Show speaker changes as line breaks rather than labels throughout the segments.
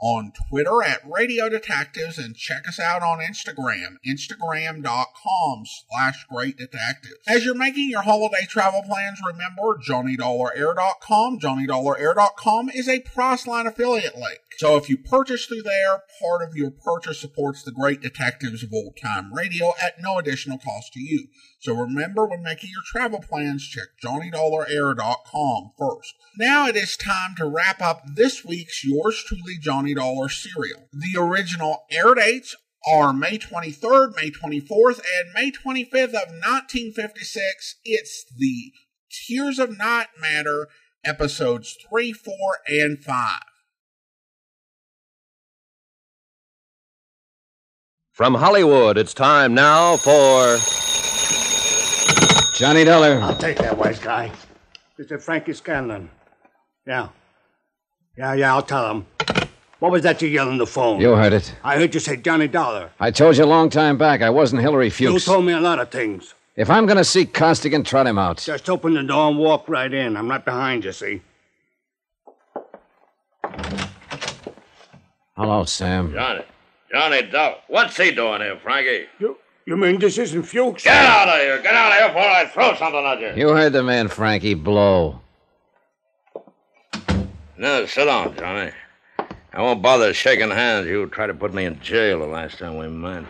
on Twitter at Radio Detectives and check us out on Instagram, instagram.com slash great detectives. As you're making your holiday travel plans, remember JohnnyDollarAir.com. JohnnyDollarAir.com is a Priceline affiliate link. So if you purchase through there, part of your purchase supports the great detectives of old time radio at no additional cost to you. So remember when making your travel plans, check JohnnyDollarAir.com first. Now it is time to wrap up this week's Yours Truly Johnny Dollar serial. The original air dates are May 23rd, May 24th, and May 25th of 1956. It's the Tears of Night Matter episodes 3, 4, and 5.
From Hollywood, it's time now for.
Johnny Dollar.
I'll take that, wise guy. Mr. Frankie Scanlon. Yeah. Yeah, yeah, I'll tell him. What was that you yelled on the phone?
You heard it.
I heard you say Johnny Dollar.
I told you a long time back I wasn't Hillary Fuchs.
You told me a lot of things.
If I'm going to see Costigan, trot him out.
Just open the door and walk right in. I'm right behind you, see?
Hello, Sam.
Johnny. Johnny Dollar. What's he doing here, Frankie?
You you mean this isn't Fuchs?
Get out of here. Get out of here before I throw something at you.
You heard the man, Frankie. Blow.
No, sit down, Johnny. I won't bother shaking hands. You tried to put me in jail the last time we met.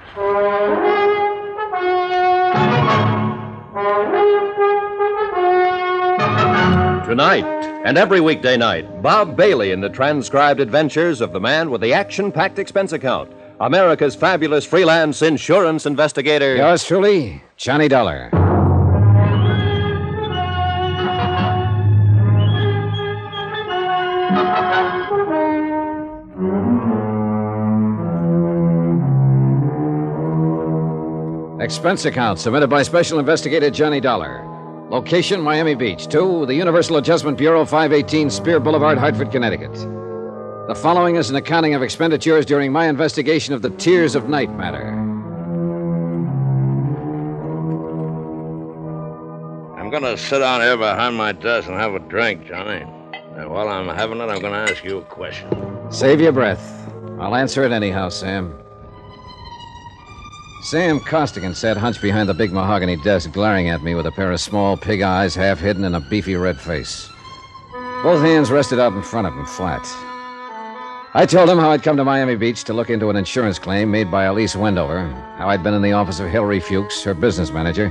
Tonight and every weekday night, Bob Bailey in the transcribed adventures of the man with the action packed expense account, America's fabulous freelance insurance investigator.
Yours truly, Johnny Dollar. Expense account submitted by Special Investigator Johnny Dollar. Location Miami Beach. Two, the Universal Adjustment Bureau, 518 Spear Boulevard, Hartford, Connecticut. The following is an accounting of expenditures during my investigation of the Tears of Night matter.
I'm going to sit down here behind my desk and have a drink, Johnny. And while I'm having it, I'm going to ask you a question.
Save your breath. I'll answer it anyhow, Sam. Sam Costigan sat hunched behind the big mahogany desk, glaring at me with a pair of small pig eyes half hidden in a beefy red face. Both hands rested out in front of him, flat. I told him how I'd come to Miami Beach to look into an insurance claim made by Elise Wendover, how I'd been in the office of Hillary Fuchs, her business manager,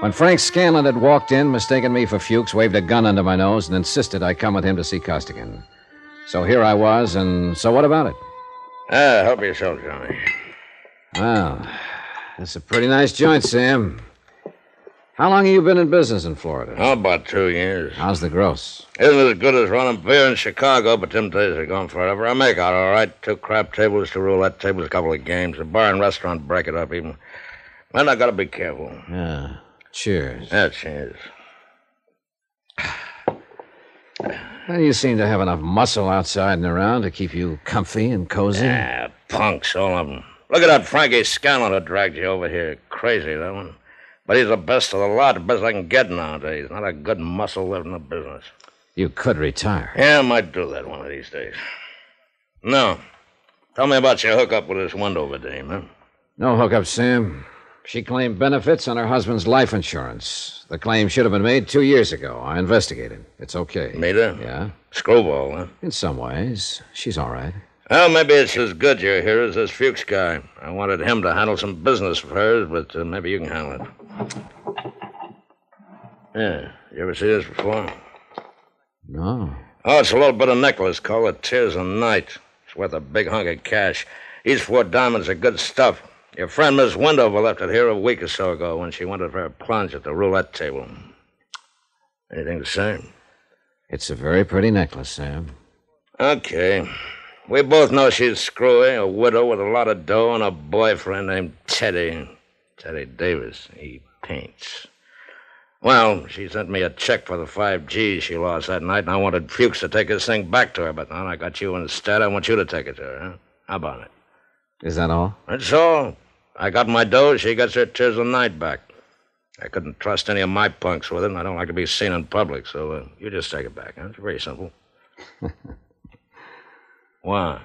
when Frank Scanlon had walked in, mistaken me for Fuchs, waved a gun under my nose, and insisted I come with him to see Costigan. So here I was, and so what about it?
Ah, help yourself, Johnny.
Well, that's a pretty nice joint, Sam. How long have you been in business in Florida?
Oh, about two years.
How's the gross?
Isn't it as good as running beer in Chicago, but them days are gone forever. I make out all right. Two crap tables, two roulette tables, a couple of games. A bar and restaurant break it up even. Man, I gotta be careful.
Yeah. Cheers.
Yeah, cheers.
Well, you seem to have enough muscle outside and around to keep you comfy and cozy.
Ah, punks, all of them. Look at that Frankie Scanlon who dragged you over here. Crazy, that one. But he's the best of the lot, the best I can get nowadays. Not a good muscle left in the business.
You could retire.
Yeah, I might do that one of these days. No. Tell me about your hookup with this Wendover dame, huh?
No hookup, Sam. She claimed benefits on her husband's life insurance. The claim should have been made two years ago. I investigated. It's okay.
Made her?
Yeah,
Screwball, huh?
in some ways. She's all right.
Well, maybe it's as good you're here as this Fuchs guy. I wanted him to handle some business of hers, but uh, maybe you can handle it. Yeah, you ever see this before?
No.
Oh, it's a little bit of necklace called the Tears of Night. It's worth a big hunk of cash. These four diamonds are good stuff. Your friend Miss Wendover left it here a week or so ago when she wanted for a plunge at the roulette table. Anything to say?
It's a very pretty necklace, Sam.
Okay. We both know she's screwy, a widow with a lot of dough, and a boyfriend named Teddy. Teddy Davis. He paints. Well, she sent me a check for the five G's she lost that night, and I wanted Fuchs to take this thing back to her, but now I got you instead. I want you to take it to her, huh? How about it?
Is that all?
That's all. I got my dough, she gets her tears of night back. I couldn't trust any of my punks with it, and I don't like to be seen in public, so uh, you just take it back, huh? It's very simple. Why?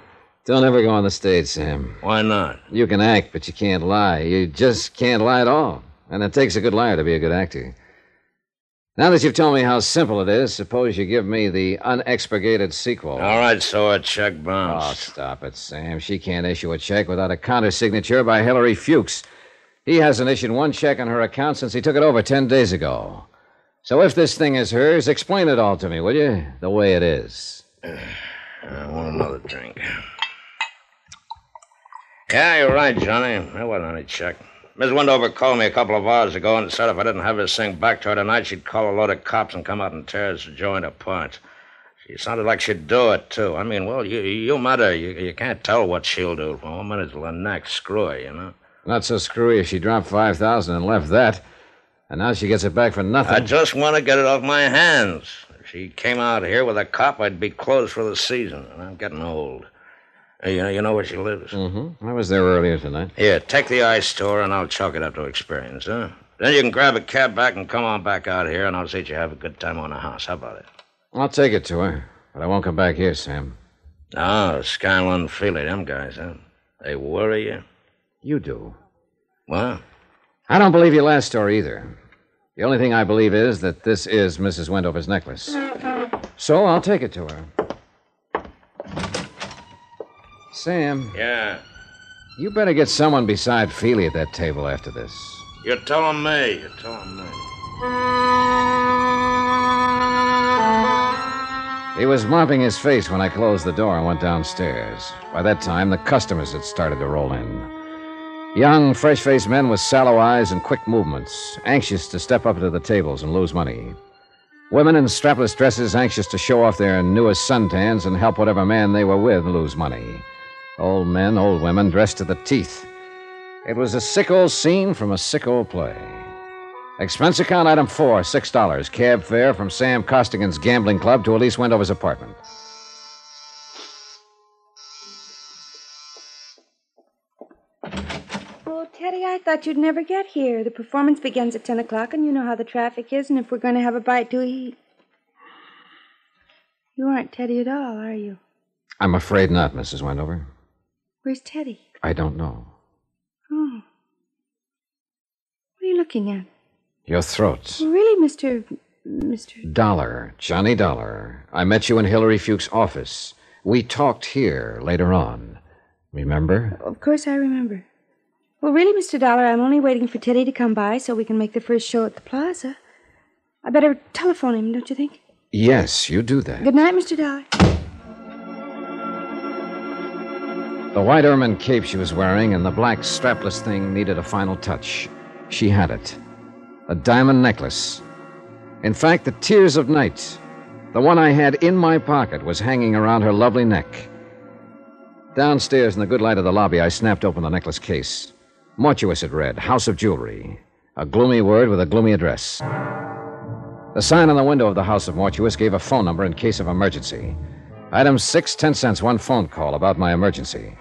Don't ever go on the stage, Sam.
Why not?
You can act, but you can't lie. You just can't lie at all. And it takes a good liar to be a good actor. Now that you've told me how simple it is, suppose you give me the unexpurgated sequel.
All right, so a check bounced.
Oh, stop it, Sam. She can't issue a check without a countersignature by Hillary Fuchs. He hasn't issued one check on her account since he took it over ten days ago. So if this thing is hers, explain it all to me, will you? The way it is.
I want another drink. Yeah, you're right, Johnny. There wasn't any check. Miss Wendover called me a couple of hours ago and said if I didn't have this thing back to her tonight, she'd call a load of cops and come out and tear this joint apart. She sounded like she'd do it, too. I mean, well, you, you met her. You, you can't tell what she'll do from one minute to the next. Screw her, you know?
Not so screwy if she dropped 5000 and left that. And now she gets it back for nothing.
I just want to get it off my hands. She came out here with a cop, I'd be closed for the season, and I'm getting old. You know, you know where she lives?
Mm-hmm. I was there earlier tonight.
Here, take the ice store, and I'll chalk it up to experience, huh? Then you can grab a cab back and come on back out here, and I'll see that you have a good time on the house. How about it?
I'll take it to her, but I won't come back here, Sam.
Oh, Scanlon, Feely, them guys, huh? They worry you?
You do.
What?
I don't believe your last story either. The only thing I believe is that this is Mrs. Wendover's necklace. So I'll take it to her. Sam,
Yeah.
you better get someone beside Feely at that table after this.
You're telling me. You're telling me.
He was mopping his face when I closed the door and went downstairs. By that time, the customers had started to roll in. Young, fresh faced men with sallow eyes and quick movements, anxious to step up to the tables and lose money. Women in strapless dresses, anxious to show off their newest suntans and help whatever man they were with lose money. Old men, old women, dressed to the teeth. It was a sick old scene from a sick old play. Expense account item four, six dollars. Cab fare from Sam Costigan's gambling club to Elise Wendover's apartment.
Thought you'd never get here. The performance begins at 10 o'clock, and you know how the traffic is, and if we're going to have a bite to eat. You aren't Teddy at all, are you?
I'm afraid not, Mrs. Wendover.
Where's Teddy?
I don't know.
Oh. What are you looking at?
Your throat.
Really, Mr. Mr.
Dollar, Johnny Dollar. I met you in Hillary Fuchs' office. We talked here later on. Remember?
Of course I remember. Well, really, Mr. Dollar, I'm only waiting for Teddy to come by so we can make the first show at the plaza. I better telephone him, don't you think?
Yes, you do that.
Good night, Mr. Dollar.
The white ermine cape she was wearing and the black strapless thing needed a final touch. She had it. A diamond necklace. In fact, the tears of night, the one I had in my pocket, was hanging around her lovely neck. Downstairs in the good light of the lobby, I snapped open the necklace case. Mortuus it read, House of Jewelry. A gloomy word with a gloomy address. The sign on the window of the House of Mortuus gave a phone number in case of emergency. Item six, ten cents, one phone call about my emergency.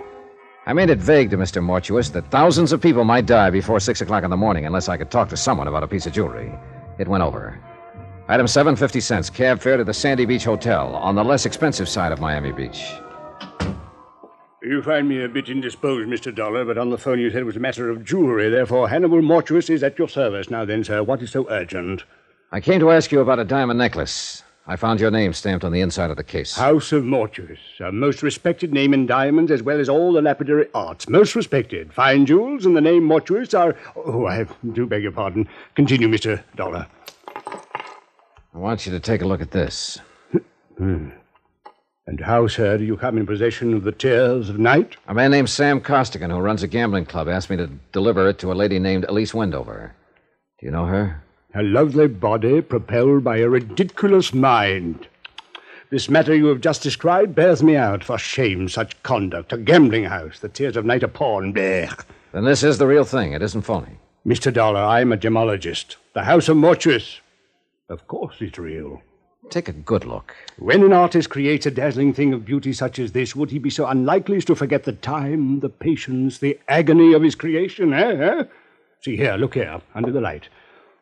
I made it vague to Mr. Mortuus that thousands of people might die before six o'clock in the morning unless I could talk to someone about a piece of jewelry. It went over. Item seven, fifty cents, cab fare to the Sandy Beach Hotel on the less expensive side of Miami Beach.
You find me a bit indisposed, Mr. Dollar, but on the phone you said it was a matter of jewelry. Therefore, Hannibal Mortuus is at your service. Now then, sir, what is so urgent?
I came to ask you about a diamond necklace. I found your name stamped on the inside of the case.
House of Mortuus, a most respected name in diamonds as well as all the lapidary arts. Most respected. Fine jewels and the name Mortuus are. Oh, I do beg your pardon. Continue, Mr. Dollar.
I want you to take a look at this. Hmm.
And how, sir, do you come in possession of the tears of night?
A man named Sam Costigan, who runs a gambling club, asked me to deliver it to a lady named Elise Wendover. Do you know her?
A lovely body propelled by a ridiculous mind. This matter you have just described bears me out. For shame, such conduct. A gambling house. The tears of night a pawn. Blech.
Then this is the real thing. It isn't phony.
Mr. Dollar, I'm a gemologist. The House of Mortuus. Of course it's real.
Take a good look.
When an artist creates a dazzling thing of beauty such as this, would he be so unlikely as to forget the time, the patience, the agony of his creation, eh? eh? See here, look here, under the light.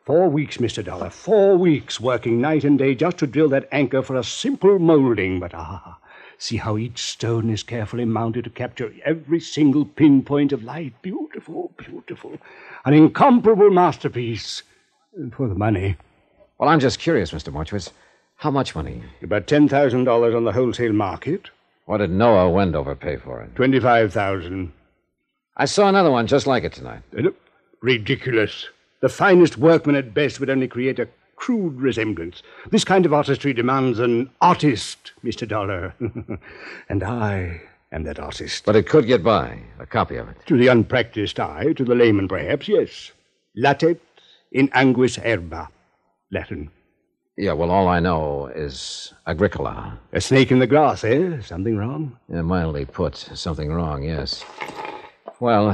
Four weeks, Mr. Dollar, four weeks working night and day just to drill that anchor for a simple molding. But ah, see how each stone is carefully mounted to capture every single pinpoint of light. Beautiful, beautiful. An incomparable masterpiece. And for the money.
Well, I'm just curious, Mr. Mortuus. How much money?
About $10,000 on the wholesale market.
What did Noah Wendover pay for it?
25000
I saw another one just like it tonight.
Uh, Ridiculous. The finest workman at best would only create a crude resemblance. This kind of artistry demands an artist, Mr. Dollar. and I am that artist.
But it could get by, a copy of it.
To the unpracticed eye, to the layman perhaps, yes. Latet in anguis herba. Latin.
Yeah, well, all I know is Agricola.
A snake in the grass, eh? Something wrong?
Yeah, mildly put. Something wrong, yes. Well,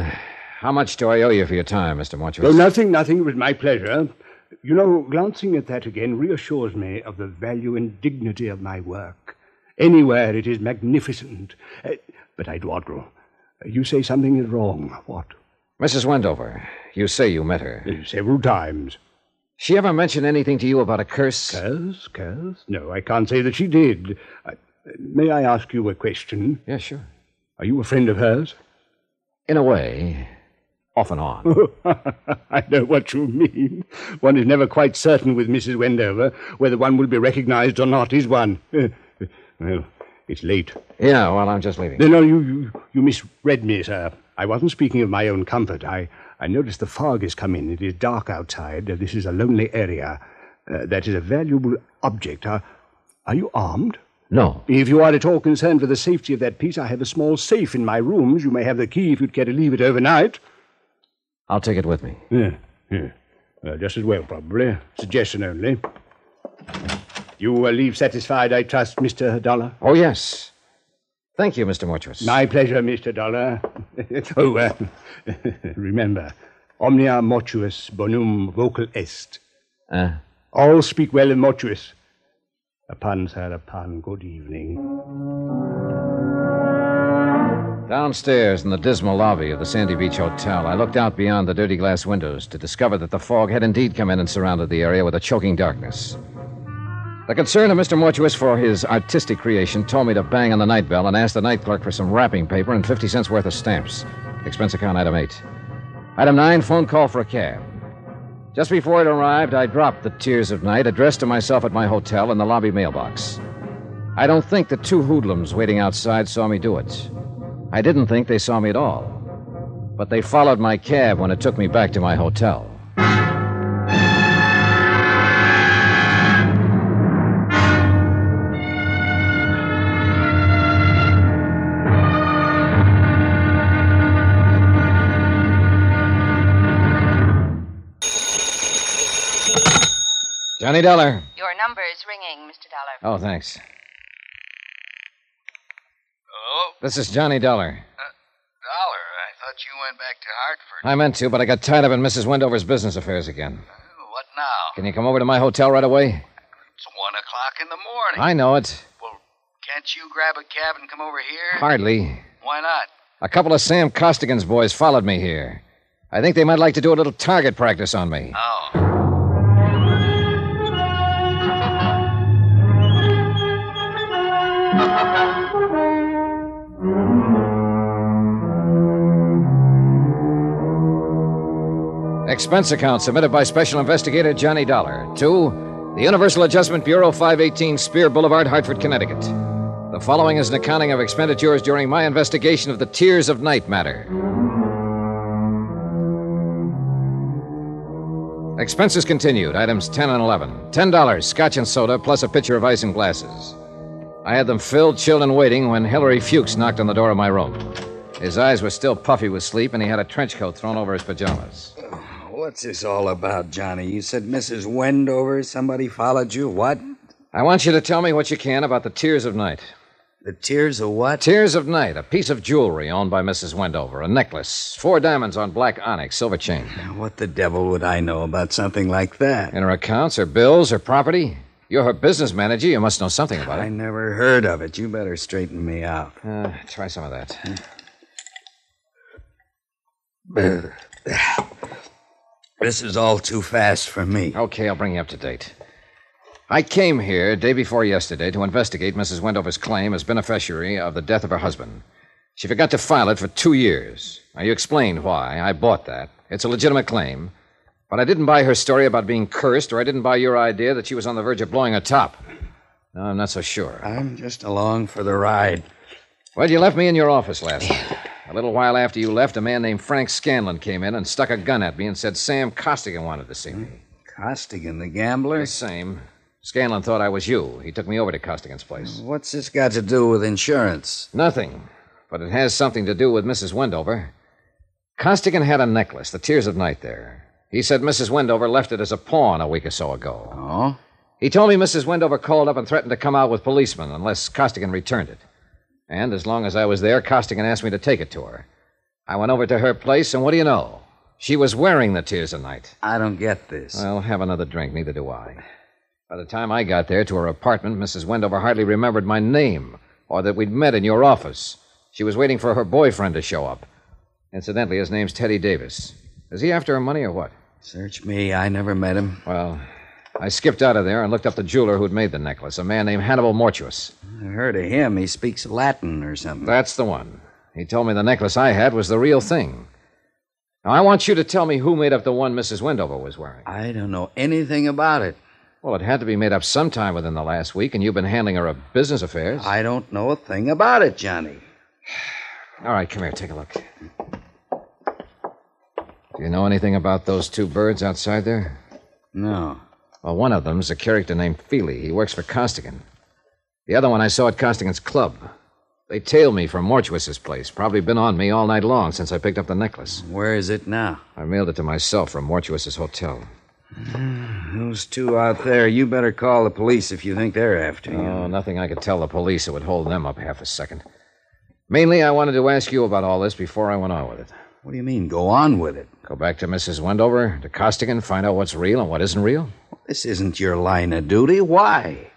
how much do I owe you for your time, Mr. Mortuus?
Oh, nothing, nothing. It was my pleasure. You know, glancing at that again reassures me of the value and dignity of my work. Anywhere it is magnificent. Uh, but I dawdle. You say something is wrong. What?
Mrs. Wendover, you say you met her.
Several times.
She ever mentioned anything to you about a curse?
Curse? Curse? No, I can't say that she did. I, may I ask you a question?
Yeah, sure.
Are you a friend of hers?
In a way, off and on.
I know what you mean. One is never quite certain with Mrs. Wendover whether one will be recognized or not, is one? well, it's late.
yeah, well, I'm just leaving.
No, no, you, you, you misread me, sir. I wasn't speaking of my own comfort. I, I noticed the fog has come in. It is dark outside. This is a lonely area. Uh, that is a valuable object. Are, are you armed?
No.
If you are at all concerned for the safety of that piece, I have a small safe in my rooms. You may have the key if you'd care to leave it overnight.
I'll take it with me.
Yeah, yeah. Uh, just as well, probably. Suggestion only. You will leave satisfied, I trust, Mr. Dollar?
Oh, yes. Thank you, Mr. Mortuus.
My pleasure, Mr. Dollar. oh, uh, remember, omnia mortuus bonum vocal est.
Uh,
All speak well in mortuus. A pun, sir, a pun. Good evening.
Downstairs in the dismal lobby of the Sandy Beach Hotel, I looked out beyond the dirty glass windows to discover that the fog had indeed come in and surrounded the area with a choking darkness. The concern of Mr. Mortuus for his artistic creation told me to bang on the night bell and ask the night clerk for some wrapping paper and 50 cents worth of stamps. Expense account item 8. Item 9, phone call for a cab. Just before it arrived, I dropped the Tears of Night addressed to myself at my hotel in the lobby mailbox. I don't think the two hoodlums waiting outside saw me do it. I didn't think they saw me at all. But they followed my cab when it took me back to my hotel. Johnny Dollar.
Your number is ringing, Mr. Dollar.
Oh, thanks.
Hello?
This is Johnny Dollar.
Uh, Dollar, I thought you went back to Hartford.
I meant to, but I got tied up in Mrs. Wendover's business affairs again.
Uh, what now?
Can you come over to my hotel right away?
It's one o'clock in the morning.
I know it.
Well, can't you grab a cab and come over here?
Hardly.
Why not?
A couple of Sam Costigan's boys followed me here. I think they might like to do a little target practice on me.
Oh.
Expense account submitted by Special Investigator Johnny Dollar to the Universal Adjustment Bureau, 518 Spear Boulevard, Hartford, Connecticut. The following is an accounting of expenditures during my investigation of the Tears of Night matter. Expenses continued. Items 10 and 11. $10, scotch and soda, plus a pitcher of ice and glasses. I had them filled, chilled, and waiting when Hilary Fuchs knocked on the door of my room. His eyes were still puffy with sleep, and he had a trench coat thrown over his pajamas.
What's this all about, Johnny? You said Mrs. Wendover, somebody followed you. What?
I want you to tell me what you can about the Tears of Night.
The tears of what?
Tears of Night, a piece of jewelry owned by Mrs. Wendover, a necklace, four diamonds on black onyx, silver chain.
What the devil would I know about something like that?
In her accounts, her bills, her property. You're her business manager. You must know something about it.
I never heard of it. You better straighten me out.
Uh, try some of that.
This is all too fast for me.
Okay, I'll bring you up to date. I came here day before yesterday to investigate Mrs. Wendover's claim as beneficiary of the death of her husband. She forgot to file it for two years. Now, you explained why. I bought that. It's a legitimate claim. But I didn't buy her story about being cursed, or I didn't buy your idea that she was on the verge of blowing her top. No, I'm not so sure.
I'm just along for the ride.
Well, you left me in your office last night. A little while after you left, a man named Frank Scanlon came in and stuck a gun at me and said Sam Costigan wanted to see me.
Costigan, the gambler?
The same. Scanlon thought I was you. He took me over to Costigan's place.
What's this got to do with insurance?
Nothing. But it has something to do with Mrs. Wendover. Costigan had a necklace, the Tears of Night there. He said Mrs. Wendover left it as a pawn a week or so ago.
Oh?
He told me Mrs. Wendover called up and threatened to come out with policemen unless Costigan returned it. And as long as I was there, Costigan asked me to take it to her. I went over to her place, and what do you know? She was wearing the Tears of Night.
I don't get this.
Well, have another drink, neither do I. By the time I got there to her apartment, Mrs. Wendover hardly remembered my name or that we'd met in your office. She was waiting for her boyfriend to show up. Incidentally, his name's Teddy Davis. Is he after her money or what?
Search me. I never met him.
Well, I skipped out of there and looked up the jeweler who'd made the necklace, a man named Hannibal Mortuus.
I heard of him. He speaks Latin or something.
That's the one. He told me the necklace I had was the real thing. Now, I want you to tell me who made up the one Mrs. Wendover was wearing.
I don't know anything about it.
Well, it had to be made up sometime within the last week, and you've been handling her business affairs.
I don't know a thing about it, Johnny.
All right, come here, take a look. Do you know anything about those two birds outside there?
No.
Well, one of them's a character named Feely. He works for Costigan. The other one I saw at Costigan's club. They tailed me from Mortuus's place. Probably been on me all night long since I picked up the necklace.
Where is it now?
I mailed it to myself from Mortuus's hotel.
Those two out there, you better call the police if you think they're after you.
Oh, nothing I could tell the police that would hold them up half a second. Mainly, I wanted to ask you about all this before I went on with it.
What do you mean, go on with it?
Go back to Mrs. Wendover, to Costigan, find out what's real and what isn't real?
This isn't your line of duty. Why?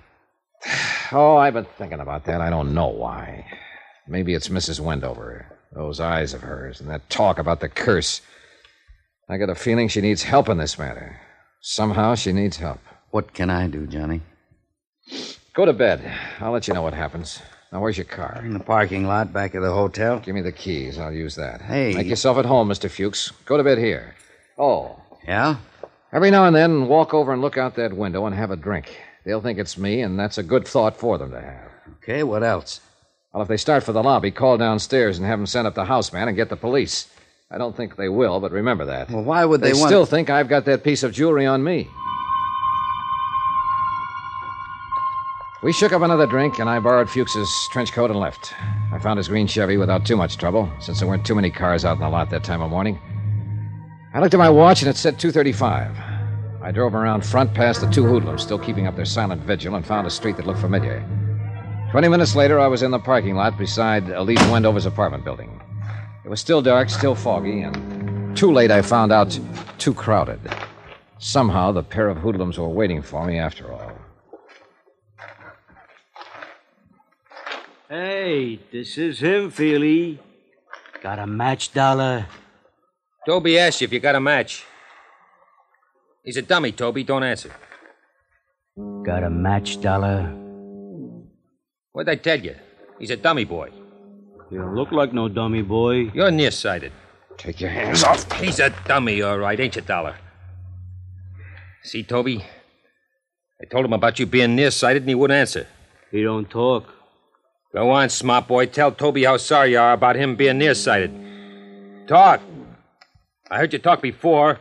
Oh, I've been thinking about that. I don't know why. Maybe it's Mrs. Wendover. Those eyes of hers and that talk about the curse. I got a feeling she needs help in this matter. Somehow she needs help.
What can I do, Johnny?
Go to bed. I'll let you know what happens. Now, where's your car?
In the parking lot back of the hotel.
Give me the keys. I'll use that.
Hey.
Make yourself at home, Mr. Fuchs. Go to bed here. Oh.
Yeah?
Every now and then, walk over and look out that window and have a drink. They'll think it's me, and that's a good thought for them to have.
Okay, what else?
Well, if they start for the lobby, call downstairs and have them send up the houseman and get the police. I don't think they will, but remember that.
Well, why would they,
they
want...
still think I've got that piece of jewelry on me. We shook up another drink, and I borrowed Fuchs's trench coat and left. I found his green Chevy without too much trouble, since there weren't too many cars out in the lot that time of morning. I looked at my watch, and it said 235. I drove around front past the two hoodlums, still keeping up their silent vigil, and found a street that looked familiar. Twenty minutes later, I was in the parking lot beside Elise Wendover's apartment building. It was still dark, still foggy, and too late I found out too crowded. Somehow, the pair of hoodlums were waiting for me after all.
Hey, this is him, Feely. Got a match dollar?
Toby asked you if you got a match. He's a dummy, Toby. Don't answer.
Got a match dollar?
What'd I tell you? He's a dummy boy.
You don't look like no dummy boy.
You're nearsighted.
Take your hands off.
He's a dummy, all right, ain't you, Dollar? See, Toby? I told him about you being nearsighted and he wouldn't answer.
He don't talk.
Go on, smart boy. Tell Toby how sorry you are about him being nearsighted. Talk. I heard you talk before.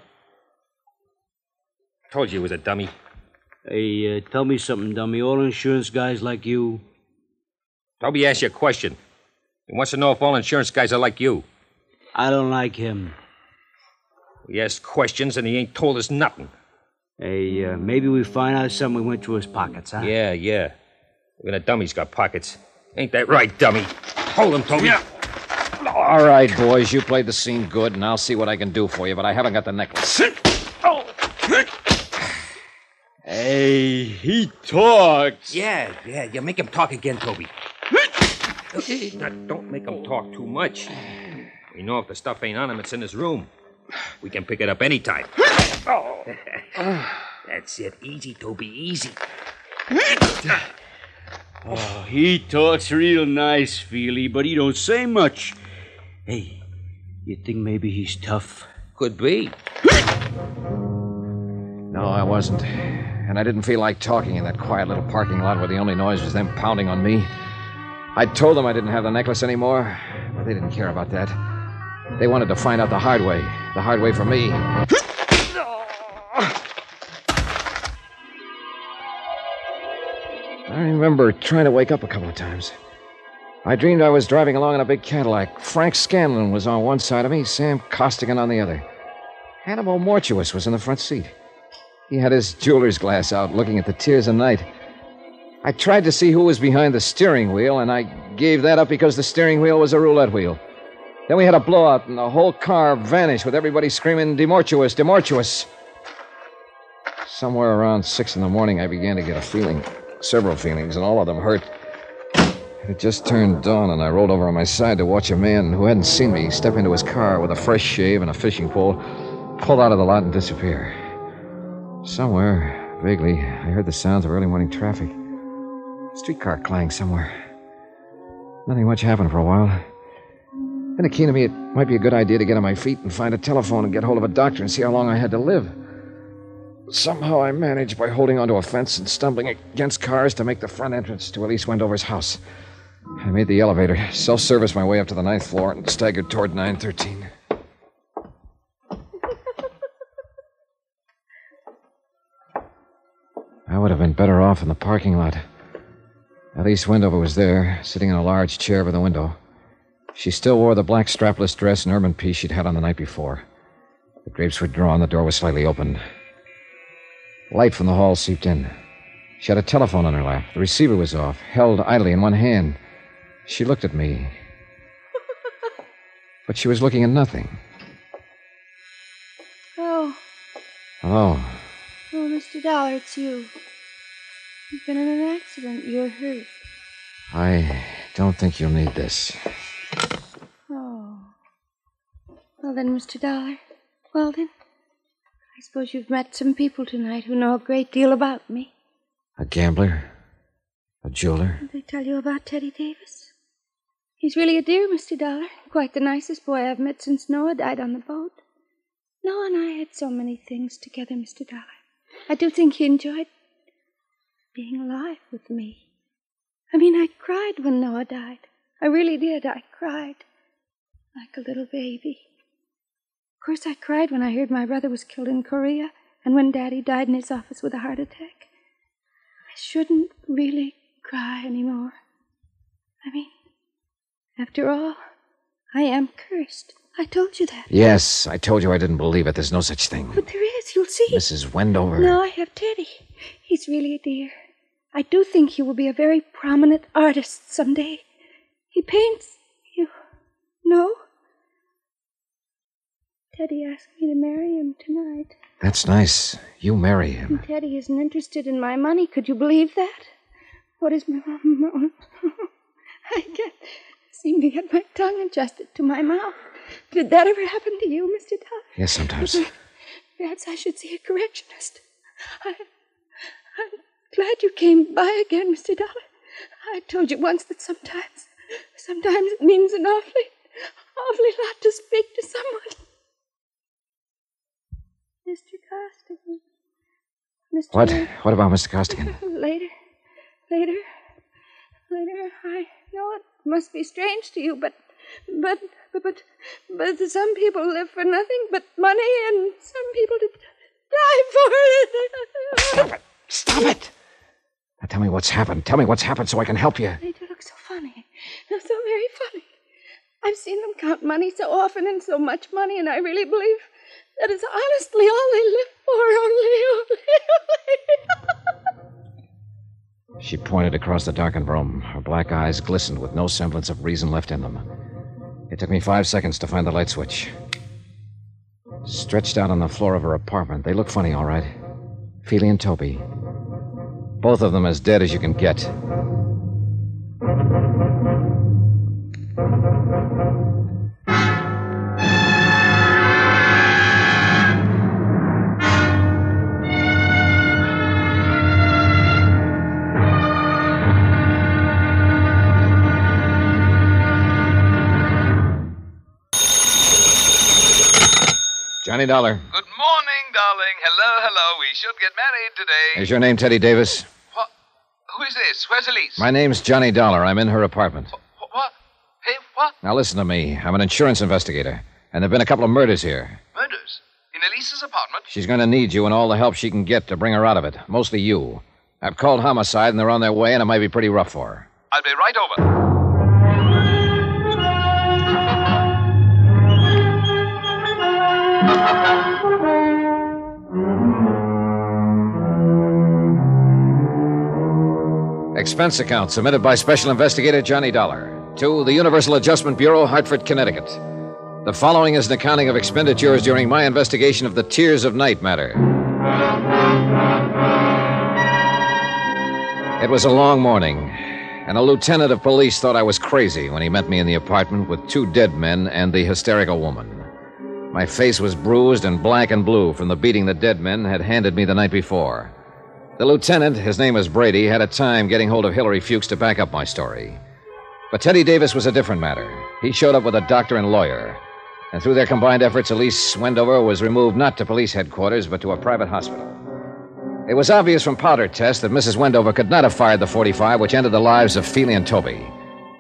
Told you he was a dummy.
Hey, uh, tell me something, dummy. All insurance guys like you?
Toby asked you a question. He wants to know if all insurance guys are like you.
I don't like him.
We asked questions and he ain't told us nothing.
Hey, uh, maybe we find out something we went through his pockets, huh?
Yeah, yeah. Even a dummy's got pockets. Ain't that right, dummy? Hold him, Toby. Yeah.
All right, boys, you played the scene good, and I'll see what I can do for you, but I haven't got the necklace. Oh.
Hey, he talks.
Yeah, yeah, you make him talk again, Toby. now, don't make him talk too much. We know if the stuff ain't on him, it's in his room. We can pick it up anytime. That's it. Easy, Toby, easy.
Oh, he talks real nice, Feely, but he don't say much. Hey, you think maybe he's tough?
Could be.
No, I wasn't. And I didn't feel like talking in that quiet little parking lot where the only noise was them pounding on me. I told them I didn't have the necklace anymore, but they didn't care about that. They wanted to find out the hard way. The hard way for me. I remember trying to wake up a couple of times. I dreamed I was driving along in a big Cadillac. Frank Scanlon was on one side of me, Sam Costigan on the other. Hannibal Mortuus was in the front seat. He had his jeweler's glass out, looking at the tears of night. I tried to see who was behind the steering wheel, and I gave that up because the steering wheel was a roulette wheel. Then we had a blowout, and the whole car vanished with everybody screaming, Demortuous, Demortuous. Somewhere around six in the morning, I began to get a feeling, several feelings, and all of them hurt. It just turned dawn, and I rolled over on my side to watch a man who hadn't seen me step into his car with a fresh shave and a fishing pole, pull out of the lot, and disappear. Somewhere, vaguely, I heard the sounds of early morning traffic. Streetcar clanged somewhere. Nothing much happened for a while. Then it came to me it might be a good idea to get on my feet and find a telephone and get hold of a doctor and see how long I had to live. Somehow I managed by holding onto a fence and stumbling against cars to make the front entrance to Elise Wendover's house. I made the elevator, self service my way up to the ninth floor, and staggered toward 913. I would have been better off in the parking lot. Elise Wendover was there, sitting in a large chair by the window. She still wore the black strapless dress and ermine piece she'd had on the night before. The drapes were drawn, the door was slightly open. Light from the hall seeped in. She had a telephone on her lap. The receiver was off, held idly in one hand. She looked at me. But she was looking at nothing.
Oh,
Hello.
oh, oh Mr. Dollar, it's you. You've been in an accident. You're hurt.
I don't think you'll need this.
Oh. Well then, Mr. Dollar. Well then. I suppose you've met some people tonight who know a great deal about me.
A gambler? A jeweler?
Did they tell you about Teddy Davis? He's really a dear, Mr. Dollar. Quite the nicest boy I've met since Noah died on the boat. Noah and I had so many things together, Mr. Dollar. I do think he enjoyed being alive with me. I mean, I cried when Noah died. I really did. I cried like a little baby. Of course, I cried when I heard my brother was killed in Korea and when Daddy died in his office with a heart attack. I shouldn't really cry anymore. I mean, after all, I am cursed. I told you that.
Yes, I told you I didn't believe it. There's no such thing.
But there is, you'll see.
Mrs. Wendover.
No, I have Teddy. He's really a dear. I do think he will be a very prominent artist someday. He paints. You know? Teddy asked me to marry him tonight.
That's nice. You marry him.
And Teddy isn't interested in my money. Could you believe that? What is my. Mom? I can't seem to get my tongue adjusted to my mouth. Did that ever happen to you, Mr. Todd?
Yes, sometimes.
Perhaps I should see a correctionist. I, I'm glad you came by again, Mr. Dollar. I told you once that sometimes, sometimes it means an awfully, awfully lot to speak to someone. Mr. Costigan. Mr.
What? What about Mr. Costigan?
Later, later, later. I know it must be strange to you, but, but, but, but, but some people live for nothing but money, and some people die for it.
Stop it! Stop it! Now tell me what's happened. Tell me what's happened so I can help you.
They do look so funny. They're so very funny. I've seen them count money so often and so much money, and I really believe that is honestly all I live for. Only, only, only.
She pointed across the darkened room. Her black eyes glistened with no semblance of reason left in them. It took me five seconds to find the light switch. Stretched out on the floor of her apartment, they look funny, all right. Feely and Toby. Both of them as dead as you can get. Johnny Dollar.
Good morning, darling. Hello, hello. We should get married today.
Is your name Teddy Davis?
What? Who is this? Where's Elise?
My name's Johnny Dollar. I'm in her apartment.
Wh- What? Hey, what?
Now listen to me. I'm an insurance investigator, and there've been a couple of murders here.
Murders? In Elise's apartment?
She's going to need you and all the help she can get to bring her out of it. Mostly you. I've called homicide, and they're on their way, and it might be pretty rough for her.
I'll be right over.
Expense account submitted by Special Investigator Johnny Dollar to the Universal Adjustment Bureau, Hartford, Connecticut. The following is an accounting of expenditures during my investigation of the Tears of Night matter. It was a long morning, and a lieutenant of police thought I was crazy when he met me in the apartment with two dead men and the hysterical woman. My face was bruised and black and blue from the beating the dead men had handed me the night before. The lieutenant, his name was Brady, had a time getting hold of Hillary Fuchs to back up my story. But Teddy Davis was a different matter. He showed up with a doctor and lawyer. And through their combined efforts, Elise Wendover was removed not to police headquarters, but to a private hospital. It was obvious from powder tests that Mrs. Wendover could not have fired the 45 which ended the lives of Feely and Toby.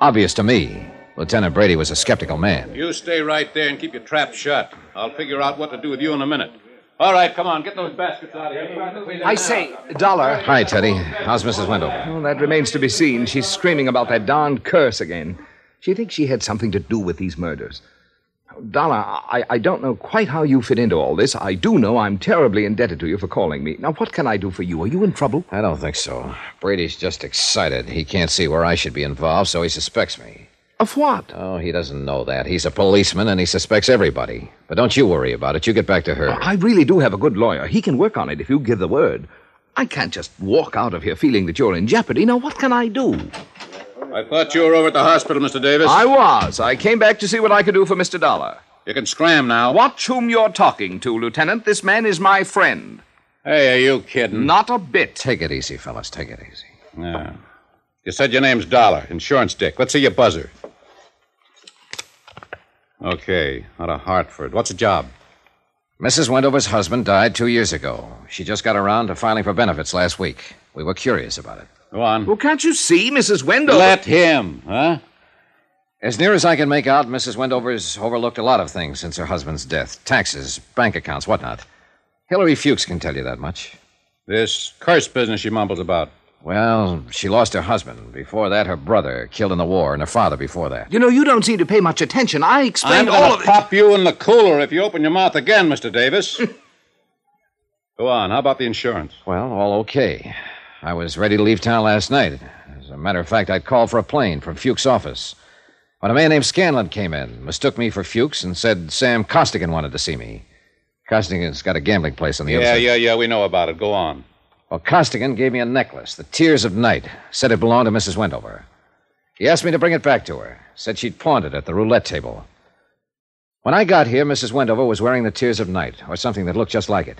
Obvious to me. Lieutenant Brady was a skeptical man.
You stay right there and keep your trap shut. I'll figure out what to do with you in a minute. All right, come on, get those baskets out of here.
I say, Dollar.
Hi, Teddy. How's Mrs. Wendover?
Well, that remains to be seen. She's screaming about that darned curse again. She thinks she had something to do with these murders. Dollar, I, I don't know quite how you fit into all this. I do know I'm terribly indebted to you for calling me. Now, what can I do for you? Are you in trouble?
I don't think so. Brady's just excited. He can't see where I should be involved, so he suspects me.
Of what?
Oh, he doesn't know that. He's a policeman and he suspects everybody. But don't you worry about it. You get back to her.
I really do have a good lawyer. He can work on it if you give the word. I can't just walk out of here feeling that you're in jeopardy. Now, what can I do?
I thought you were over at the hospital, Mr. Davis.
I was. I came back to see what I could do for Mr. Dollar.
You can scram now.
Watch whom you're talking to, Lieutenant. This man is my friend.
Hey, are you kidding?
Not a bit.
Take it easy, fellas. Take it easy.
Yeah. You said your name's Dollar, insurance dick. Let's see your buzzer. Okay, out of Hartford. What's the job?
Mrs. Wendover's husband died two years ago. She just got around to filing for benefits last week. We were curious about it.
Go on.
Well, can't you see, Mrs. Wendover?
Let him, huh?
As near as I can make out, Mrs. Wendover's overlooked a lot of things since her husband's death taxes, bank accounts, whatnot. Hillary Fuchs can tell you that much.
This curse business she mumbles about.
Well, she lost her husband. Before that, her brother, killed in the war, and her father before that.
You know, you don't seem to pay much attention. I
I'm
explained all of it.
I'll pop you in the cooler if you open your mouth again, Mr. Davis. Go on. How about the insurance?
Well, all okay. I was ready to leave town last night. As a matter of fact, I'd called for a plane from Fuchs' office. When a man named Scanlon came in, mistook me for Fuchs, and said Sam Costigan wanted to see me. Costigan's got a gambling place on the
Yeah,
other side.
Yeah, yeah, yeah. We know about it. Go on.
Well, Costigan gave me a necklace, the Tears of Night. Said it belonged to Mrs. Wendover. He asked me to bring it back to her. Said she'd pawned it at the roulette table. When I got here, Mrs. Wendover was wearing the Tears of Night, or something that looked just like it.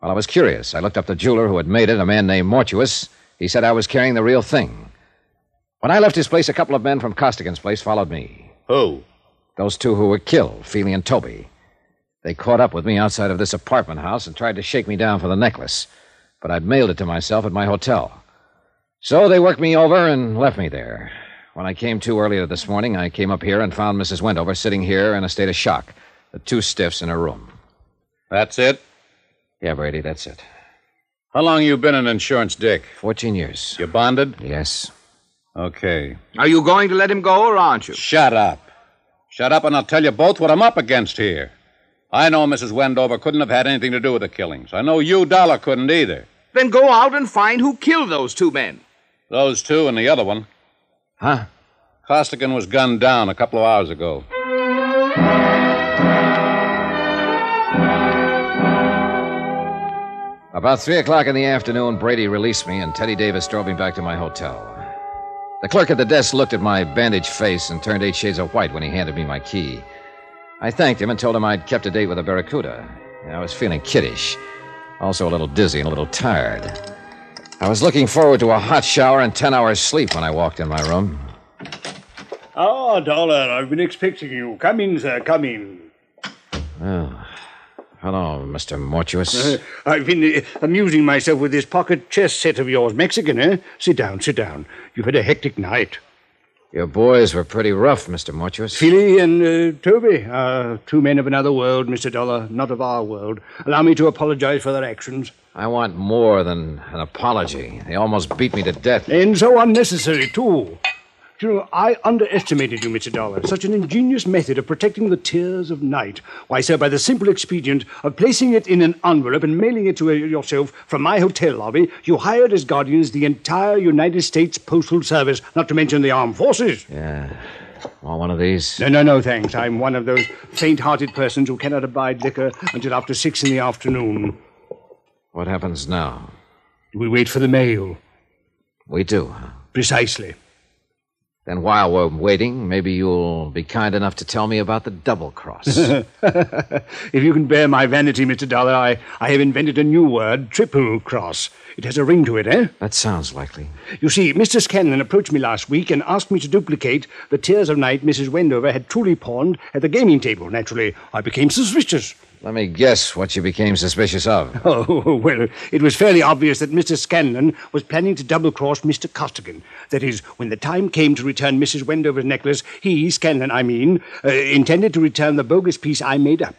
Well, I was curious. I looked up the jeweler who had made it, a man named Mortuus. He said I was carrying the real thing. When I left his place, a couple of men from Costigan's place followed me.
Who?
Those two who were killed, Feely and Toby. They caught up with me outside of this apartment house and tried to shake me down for the necklace, but I'd mailed it to myself at my hotel. So they worked me over and left me there. When I came to earlier this morning, I came up here and found Mrs. Wendover sitting here in a state of shock, the two stiffs in her room.
That's it?
Yeah, Brady, that's it.
How long you been an insurance dick?
Fourteen years.
You bonded?
Yes.
Okay.
Are you going to let him go, or aren't you?
Shut up. Shut up, and I'll tell you both what I'm up against here. I know Mrs. Wendover couldn't have had anything to do with the killings. I know you, Dollar, couldn't either.
Then go out and find who killed those two men.
Those two and the other one.
Huh?
Costigan was gunned down a couple of hours ago.
About three o'clock in the afternoon, Brady released me, and Teddy Davis drove me back to my hotel. The clerk at the desk looked at my bandaged face and turned eight shades of white when he handed me my key. I thanked him and told him I'd kept a date with a Barracuda. I was feeling kiddish, also a little dizzy and a little tired. I was looking forward to a hot shower and ten hours sleep when I walked in my room.
Ah, Dollar, I've been expecting you. Come in, sir, come in.
Well, hello, Mr. Mortuus.
Uh, I've been uh, amusing myself with this pocket chess set of yours. Mexican, eh? Sit down, sit down. You've had a hectic night.
Your boys were pretty rough, Mr. Mortuus.
Philly and uh, Toby, uh, two men of another world, Mr. Dollar, not of our world. Allow me to apologize for their actions.
I want more than an apology. They almost beat me to death.
And so unnecessary, too. You know, I underestimated you, Mr. Dollar. Such an ingenious method of protecting the tears of night. Why, sir, by the simple expedient of placing it in an envelope and mailing it to yourself from my hotel lobby, you hired as guardians the entire United States Postal Service, not to mention the armed forces.
Yeah. Want one of these?
No, no, no, thanks. I'm one of those faint hearted persons who cannot abide liquor until after six in the afternoon.
What happens now?
We wait for the mail.
We do, huh?
Precisely.
Then while we're waiting, maybe you'll be kind enough to tell me about the double cross.
if you can bear my vanity, Mr. Dollar, I, I have invented a new word, triple cross. It has a ring to it, eh?
that sounds likely.
You see, Mr. Scanlon approached me last week and asked me to duplicate the Tears of Night Mrs. Wendover had truly pawned at the gaming table. Naturally, I became suspicious.
Let me guess what you became suspicious of.
Oh, well, it was fairly obvious that Mr. Scanlon was planning to double cross Mr. Costigan. That is, when the time came to return Mrs. Wendover's necklace, he, Scanlon, I mean, uh, intended to return the bogus piece I made up.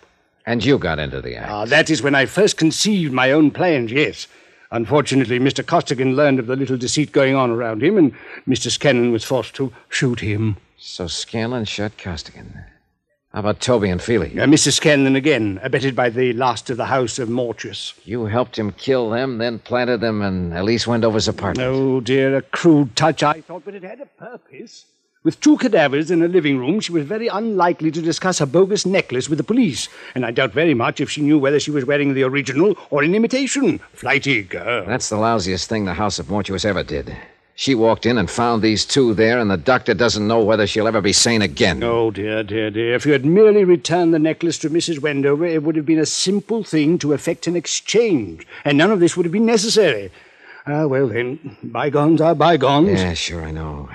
And you got into the act.
Ah, that is when I first conceived my own plans, yes. Unfortunately, Mr. Costigan learned of the little deceit going on around him, and Mr. Scanlon was forced to shoot him.
So Scanlon shot Costigan. How about Toby and Feely?
Uh, Mr. Scanlon again, abetted by the last of the house of Mortuus.
You helped him kill them, then planted them in Elise Wendover's apartment.
Oh, dear, a crude touch, I thought, but it had a purpose. With two cadavers in her living room, she was very unlikely to discuss her bogus necklace with the police, and I doubt very much if she knew whether she was wearing the original or an imitation. Flighty girl.
That's the lousiest thing the House of Mortuus ever did. She walked in and found these two there, and the doctor doesn't know whether she'll ever be sane again.
Oh, dear, dear, dear. If you had merely returned the necklace to Mrs. Wendover, it would have been a simple thing to effect an exchange, and none of this would have been necessary. Ah, well, then, bygones are bygones.
Yeah, sure, I know.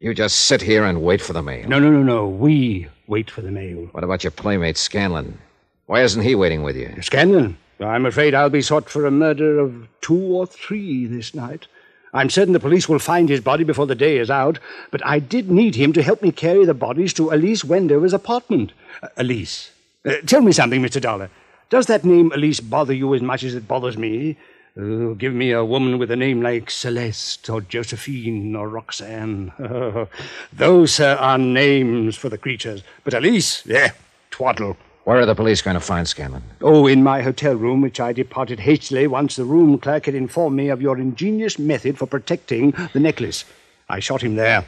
You just sit here and wait for the mail.
No, no, no, no. We wait for the mail.
What about your playmate, Scanlon? Why isn't he waiting with you?
Scanlon? I'm afraid I'll be sought for a murder of two or three this night. I'm certain the police will find his body before the day is out, but I did need him to help me carry the bodies to Elise Wendover's apartment. Uh, Elise. Uh, tell me something, Mr. Dollar. Does that name Elise bother you as much as it bothers me? Oh, give me a woman with a name like Celeste or Josephine or Roxanne. Those, sir, are names for the creatures. But Elise, yeah, twaddle.
Where are the police going to find Scanlon?
Oh, in my hotel room, which I departed hastily once the room clerk had informed me of your ingenious method for protecting the necklace. I shot him there.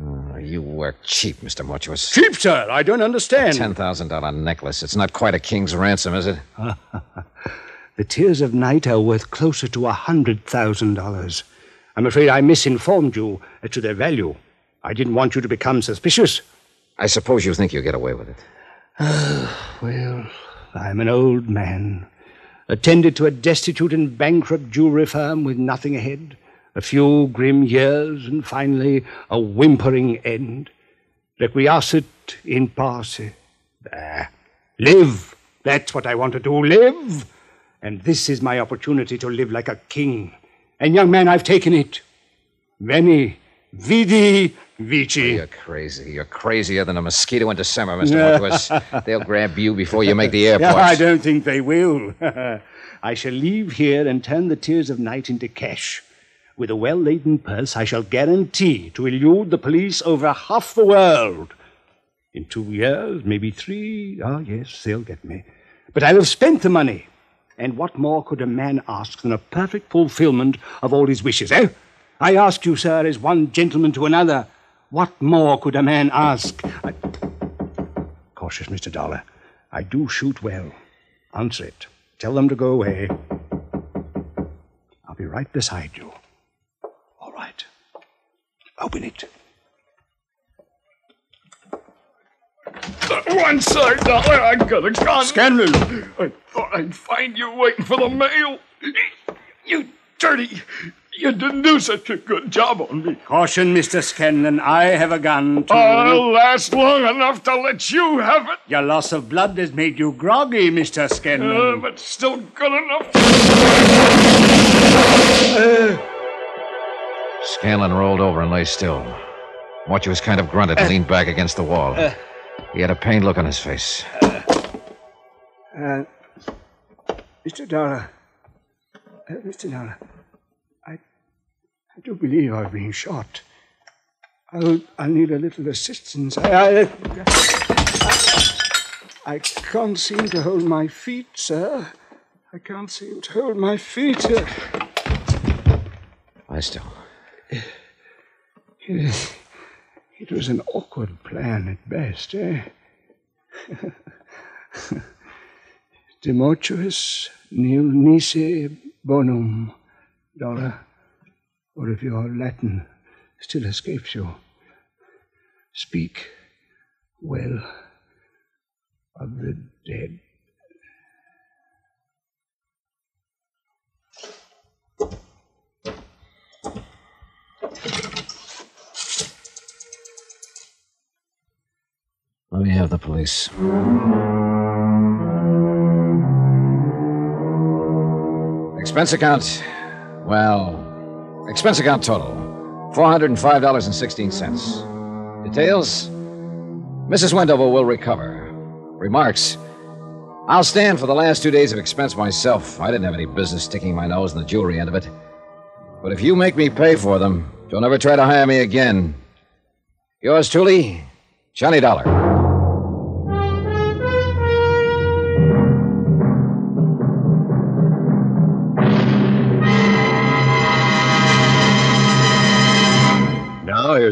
Oh, you work cheap, Mr. Mortuus.
Cheap, sir? I don't understand.
Ten thousand dollar necklace. It's not quite a king's ransom, is it?
the tears of night are worth closer to a hundred thousand dollars. I'm afraid I misinformed you as to their value. I didn't want you to become suspicious.
I suppose you think you'll get away with it.
well, I'm an old man, attended to a destitute and bankrupt jewelry firm with nothing ahead, a few grim years, and finally a whimpering end. Requiescat in pace. There. Live. That's what I want to do. Live. And this is my opportunity to live like a king. And, young man, I've taken it. Veni, vidi, vici.
You're crazy. You're crazier than a mosquito in December, Mr. Mortuus. They'll grab you before you make the airport.
I don't think they will. I shall leave here and turn the tears of night into cash. With a well laden purse, I shall guarantee to elude the police over half the world. In two years, maybe three, ah, yes, they'll get me. But I'll have spent the money. And what more could a man ask than a perfect fulfillment of all his wishes, eh? I ask you, sir, as one gentleman to another, what more could a man ask? I... Cautious, Mr. Dollar. I do shoot well. Answer it. Tell them to go away. I'll be right beside you. All right. Open it.
One side, Dollar. I got a gun.
Scanlon!
I thought I'd find you waiting for the mail. You dirty. You didn't do such a good job on me.
Caution, Mr. Scanlon. I have a gun, too.
I'll last long enough to let you have it.
Your loss of blood has made you groggy, Mr. Scanlon.
Uh, but still good enough.
Scanlon rolled over and lay still. Mortuus kind of grunted and leaned back against the wall. He had a pained look on his face.
Uh, Mr. Dollar. Uh, Mr. Dollar. I, I do believe I've been shot. I'll, I'll need a little assistance. I, I, I can't seem to hold my feet, sir. I can't seem to hold my feet.
I still.
It, it was an awkward plan at best, eh? Demortuus nil nisi bonum, Dollar. Or if your Latin still escapes you, speak well of the dead.
Let me have the police. Expense account. Well, expense account total $405.16. Details Mrs. Wendover will recover. Remarks I'll stand for the last two days of expense myself. I didn't have any business sticking my nose in the jewelry end of it. But if you make me pay for them, don't ever try to hire me again. Yours truly, Johnny Dollar.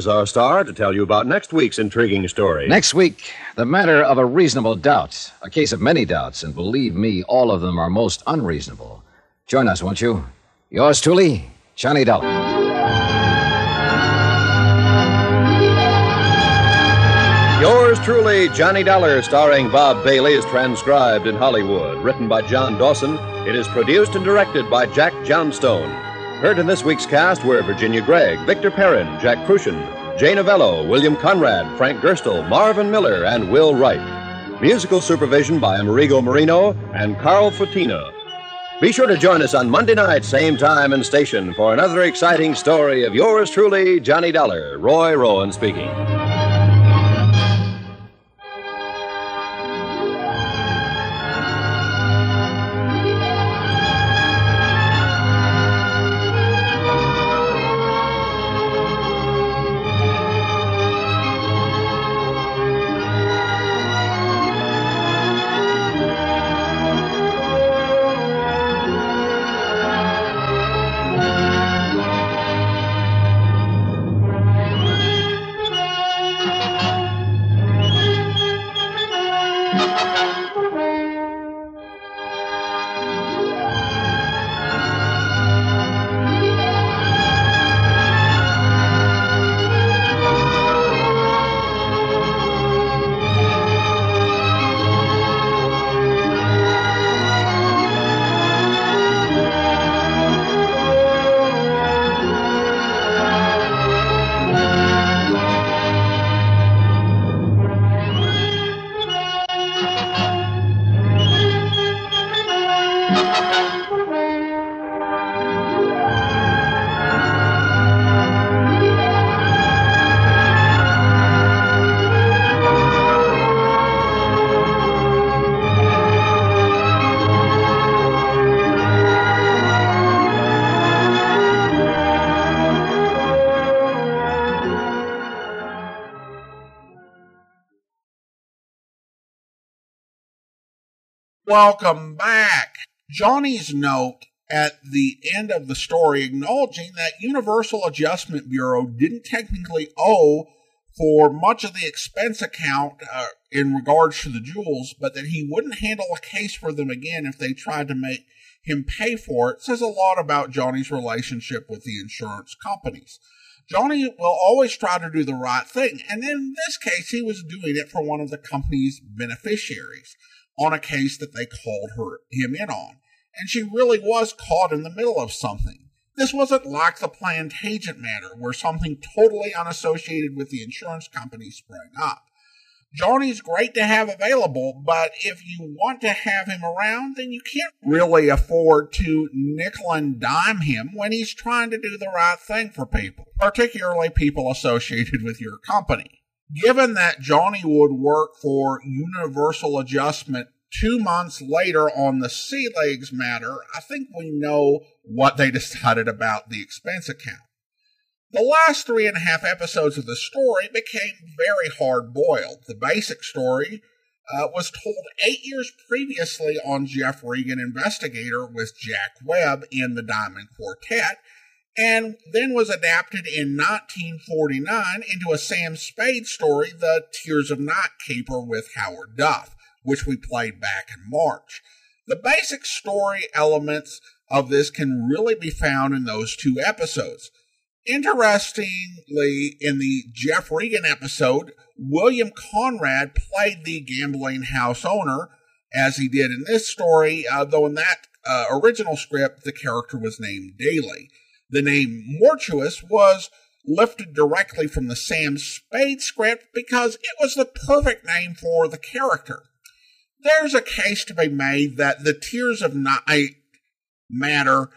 Here's our star to tell you about next week's intriguing story.
Next week, the matter of a reasonable doubt. A case of many doubts, and believe me, all of them are most unreasonable. Join us, won't you? Yours truly, Johnny Dollar.
Yours truly, Johnny Dollar, starring Bob Bailey, is transcribed in Hollywood. Written by John Dawson, it is produced and directed by Jack Johnstone. Heard in this week's cast were Virginia Gregg, Victor Perrin, Jack Kruschen, Jay Novello, William Conrad, Frank Gerstle, Marvin Miller, and Will Wright. Musical supervision by Amerigo Marino and Carl Fortina. Be sure to join us on Monday night, same time and station, for another exciting story of yours truly, Johnny Dollar. Roy Rowan speaking.
Welcome back. Johnny's note at the end of the story acknowledging that Universal Adjustment Bureau didn't technically owe for much of the expense account uh, in regards to the jewels, but that he wouldn't handle a case for them again if they tried to make him pay for it says a lot about Johnny's relationship with the insurance companies. Johnny will always try to do the right thing, and in this case, he was doing it for one of the company's beneficiaries on a case that they called her him in on, and she really was caught in the middle of something. This wasn't like the Plantagenet matter, where something totally unassociated with the insurance company sprang up. Johnny's great to have available, but if you want to have him around, then you can't really afford to nickel and dime him when he's trying to do the right thing for people, particularly people associated with your company. Given that Johnny would work for Universal Adjustment two months later on the Sea Legs matter, I think we know what they decided about the expense account. The last three and a half episodes of the story became very hard boiled. The basic story uh, was told eight years previously on Jeff Regan Investigator with Jack Webb in The Diamond Quartet, and then was adapted in 1949 into a Sam Spade story, The Tears of Night Caper with Howard Duff, which we played back in March. The basic story elements of this can really be found in those two episodes. Interestingly, in the Jeff Regan episode, William Conrad played the gambling house owner as he did in this story, uh, though in that uh, original script, the character was named Daly. The name Mortuus was lifted directly from the Sam Spade script because it was the perfect name for the character. There's a case to be made that the Tears of Night matter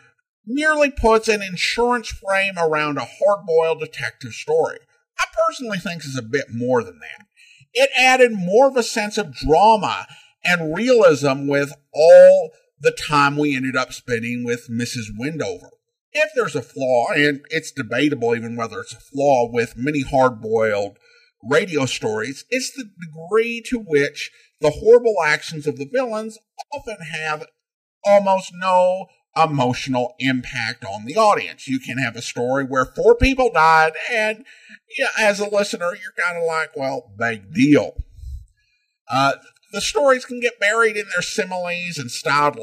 merely puts an insurance frame around a hard boiled detective story. I personally think is a bit more than that. It added more of a sense of drama and realism with all the time we ended up spending with Mrs. Wendover. If there's a flaw, and it's debatable even whether it's a flaw with many hard boiled radio stories, it's the degree to which the horrible actions of the villains often have almost no emotional impact on the audience. You can have a story where four people died, and as a listener, you're kind of like, well, big deal. Uh, the stories can get buried in their similes and styled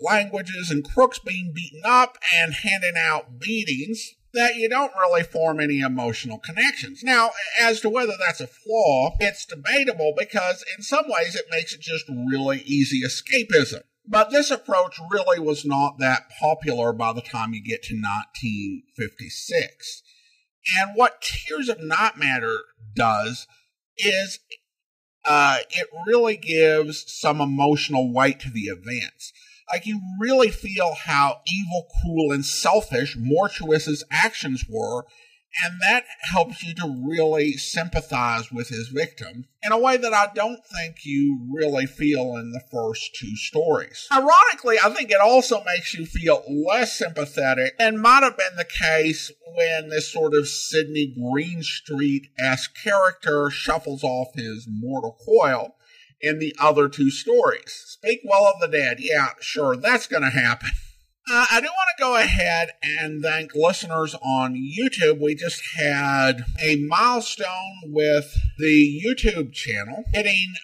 languages, and crooks being beaten up and handing out beatings that you don't really form any emotional connections. Now, as to whether that's a flaw, it's debatable because in some ways it makes it just really easy escapism. But this approach really was not that popular by the time you get to 1956. And what Tears of Night Matter does is uh, it really gives some emotional weight to the events. Like you really feel how evil, cruel, and selfish Mortuus's actions were and that helps you to really sympathize with his victim in a way that I don't think you really feel in the first two stories. Ironically, I think it also makes you feel less sympathetic and might have been the case when this sort of Sidney Greenstreet esque character shuffles off his mortal coil in the other two stories. Speak well of the dead. Yeah, sure, that's going to happen. Uh, I do want to go ahead and thank listeners on YouTube. We just had a milestone with the YouTube channel hitting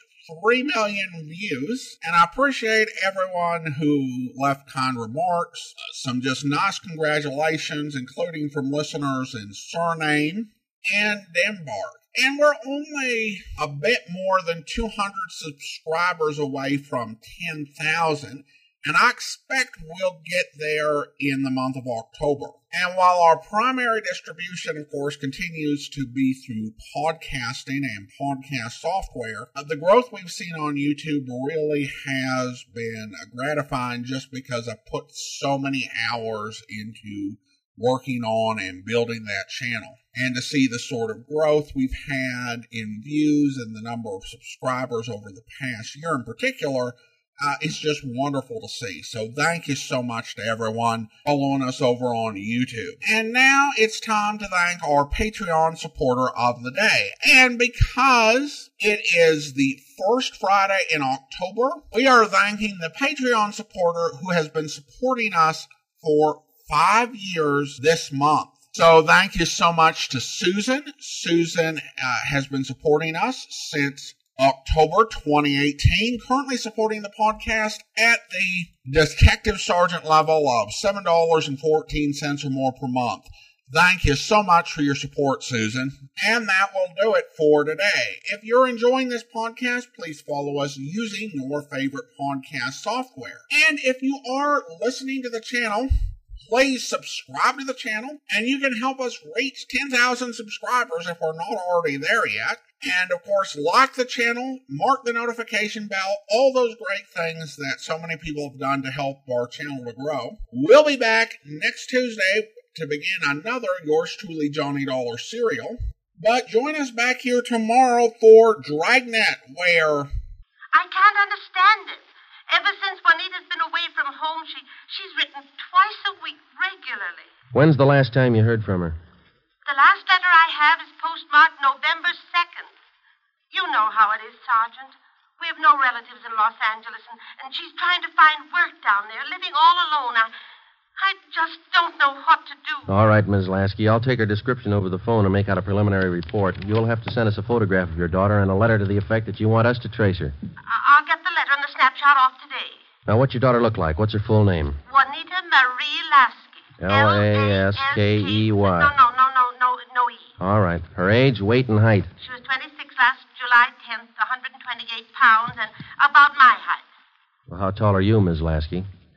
3 million views, and I appreciate everyone who left kind remarks, some just nice congratulations, including from listeners in Suriname and Denmark. And we're only a bit more than 200 subscribers away from 10,000 and I expect we'll get there in the month of October. And while our primary distribution, of course, continues to be through podcasting and podcast software, uh, the growth we've seen on YouTube really has been gratifying just because I put so many hours into working on and building that channel. And to see the sort of growth we've had in views and the number of subscribers over the past year in particular uh, it's just wonderful to see. So thank you so much to everyone following us over on YouTube. And now it's time to thank our Patreon supporter of the day. And because it is the first Friday in October, we are thanking the Patreon supporter who has been supporting us for five years this month. So thank you so much to Susan. Susan uh, has been supporting us since October 2018, currently supporting the podcast at the detective sergeant level of $7.14 or more per month. Thank you so much for your support, Susan. And that will do it for today. If you're enjoying this podcast, please follow us using your favorite podcast software. And if you are listening to the channel, please subscribe to the channel and you can help us reach 10,000 subscribers if we're not already there yet. And of course, like the channel, mark the notification bell, all those great things that so many people have done to help our channel to grow. We'll be back next Tuesday to begin another Yours Truly Johnny Dollar serial. But join us back here tomorrow for Dragnet, where.
I can't understand it. Ever since Juanita's been away from home, she she's written twice a week regularly.
When's the last time you heard from her?
The last letter I have is postmarked November 2nd. You know how it is, Sergeant. We have no relatives in Los Angeles, and, and she's trying to find work down there, living all alone. I, I just don't know what to do.
All right, Ms. Lasky. I'll take her description over the phone and make out a preliminary report. You'll have to send us a photograph of your daughter and a letter to the effect that you want us to trace her.
I'll get the letter and the snapshot off today.
Now, what's your daughter look like? What's her full name?
Juanita Marie Lasky.
L A S K E Y.
No, no, no, no, no, no E.
All right. Her age, weight, and height.
She was 26 last July 10th, 128 pounds, and about my height.
Well, how tall are you, Ms. Lasky?